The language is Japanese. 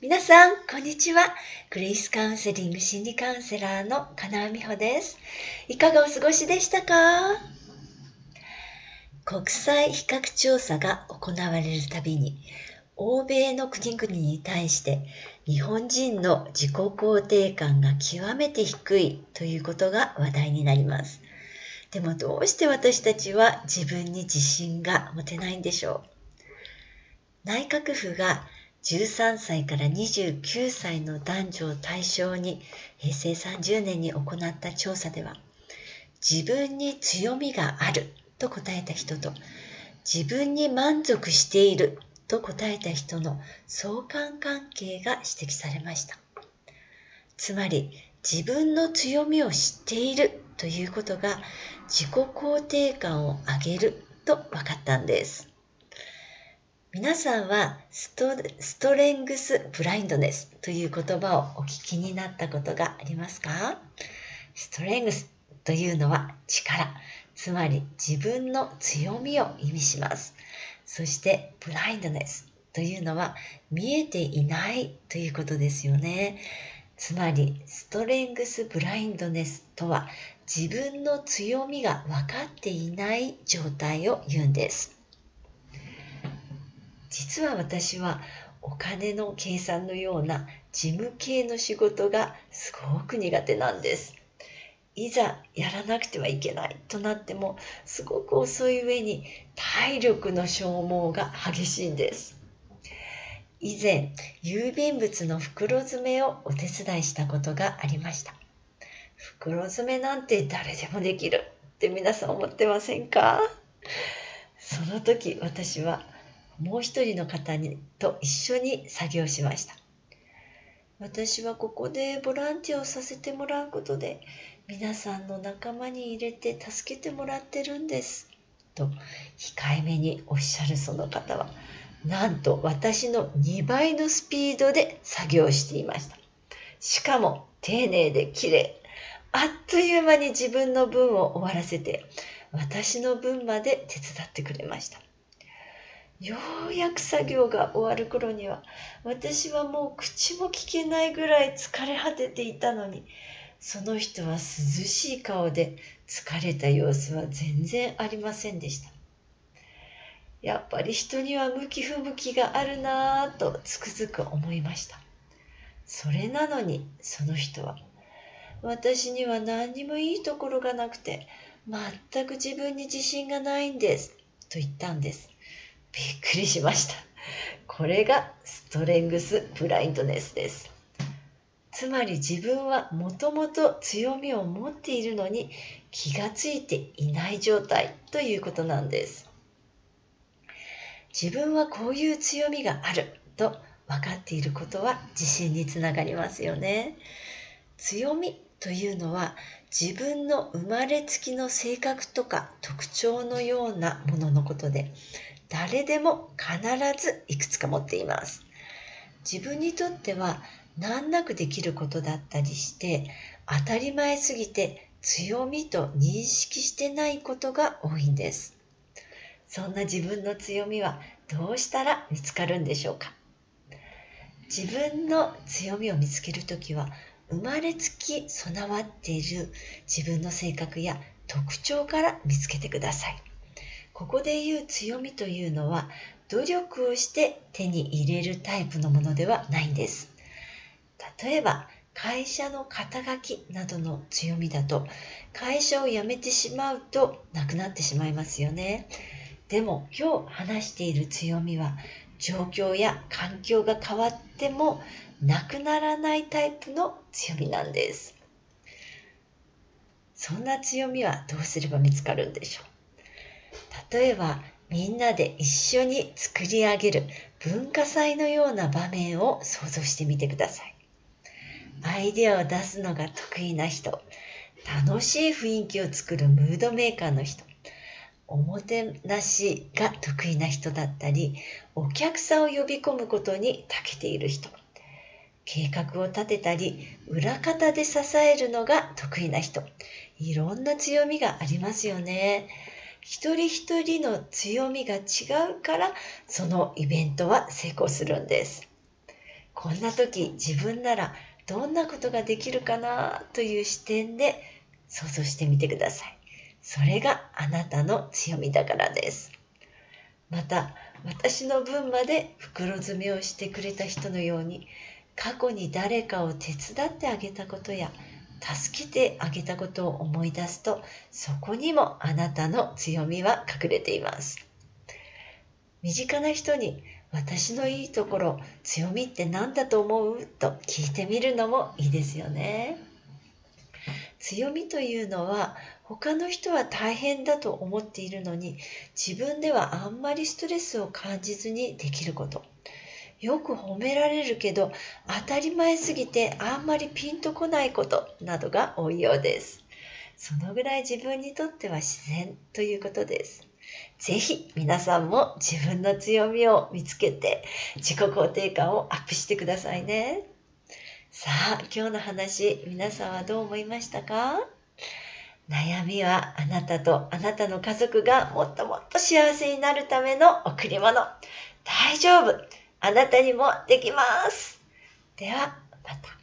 皆さん、こんにちは。グレイスカウンセリング心理カウンセラーの金尾美穂です。いかがお過ごしでしたか？国際比較調査が行われるたびに、欧米の国々に対して日本人の自己肯定感が極めて低いということが話題になります。でもどうして私たちは自分に自信が持てないんでしょう？内閣府が13歳から29歳の男女を対象に平成30年に行った調査では自分に強みがあると答えた人と自分に満足していると答えた人の相関関係が指摘されました。つまり自分の強みを知っているということが自己肯定感を上げると分かったんです。皆さんはストストレングスブラインドネスという言葉をお聞きになったことがありますか？ストレングスというのは力、つまり自分の強みを意味します。そしてブラインドネスというのは見えていないということですよね。つまりストレングスブラインドネスとは自分の強みが分かっていない状態を言うんです。実は私はお金の計算のような事務系の仕事がすごく苦手なんです。いざやらなくてはいけないとなってもすごく遅い上に体力の消耗が激しいんです。以前郵便物の袋詰めをお手伝いしたことがありました。袋詰めなんて誰でもできるって皆さん思ってませんか？その時私はもう一人の方にと一緒に作業しました。私はここでボランティアをさせてもらうことで皆さんの仲間に入れて助けてもらってるんです。と控えめにおっしゃるその方はなんと私の2倍のスピードで作業していました。しかも丁寧で綺麗。あっという間に自分の分を終わらせて私の分まで手伝ってくれました。ようやく作業が終わる頃には私はもう口も聞けないぐらい疲れ果てていたのにその人は涼しい顔で疲れた様子は全然ありませんでした。やっぱり人には向き不向きがあるなぁとつくづく思いました。それなのにその人は私には何にもいいところがなくて全く自分に自信がないんですと言ったんです。びっくりしました。これがストレングスブラインドネスです。つまり自分はもともと強みを持っているのに気がついていない状態ということなんです。自分はこういう強みがあると分かっていることは自信につながりますよね。強みというのは自分の生まれつきの性格とか特徴のようなもののことで誰でも必ずいくつか持っています。自分にとっては難なくできることだったりして当たり前すぎて強みと認識してないことが多いんです。そんな自分の強みはどうしたら見つかるんでしょうか？自分の強みを見つけるときは生まれつき備わっている自分の性格や特徴から見つけてください。ここで言う強みというのは努力をして手に入れるタイプのものではないんです。例えば会社の肩書きなどの強みだと会社を辞めてしまうとなくなってしまいますよね。でも今日話している強みは状況や環境が変わってもなくならないタイプの強みなんです。そんな強みはどうすれば見つかるんでしょう？例えばみんなで一緒に作り上げる文化祭のような場面を想像してみてください。アイデアを出すのが得意な人、楽しい雰囲気を作るムードメーカーの人、おもてなしが得意な人だったり、お客さんを呼び込むことに長けている人、計画を立てたり、裏方で支えるのが得意な人、いろんな強みがありますよね。一人一人の強みが違うからそのイベントは成功するんです。こんな時自分ならどんなことができるかなという視点で想像してみてください。それがあなたの強みだからです。また、私の分まで袋詰めをしてくれた人のように、過去に誰かを手伝ってあげたことや、助けてあげたことを思い出すと、そこにもあなたの強みは隠れています。身近な人に私のいいところ、強みって何だと思う？と聞いてみるのもいいですよね。強みというのは他の人は大変だと思っているのに自分ではあんまりストレスを感じずにできること。よく褒められるけど当たり前すぎてあんまりピンとこないことなどが多いようです。そのぐらい自分にとっては自然ということです。ぜひ皆さんも自分の強みを見つけて自己肯定感をアップしてくださいね。さあ、今日の話、皆さんはどう思いましたか？悩みはあなたとあなたの家族がもっともっと幸せになるための贈り物。大丈夫。あなたにもできます。では、また。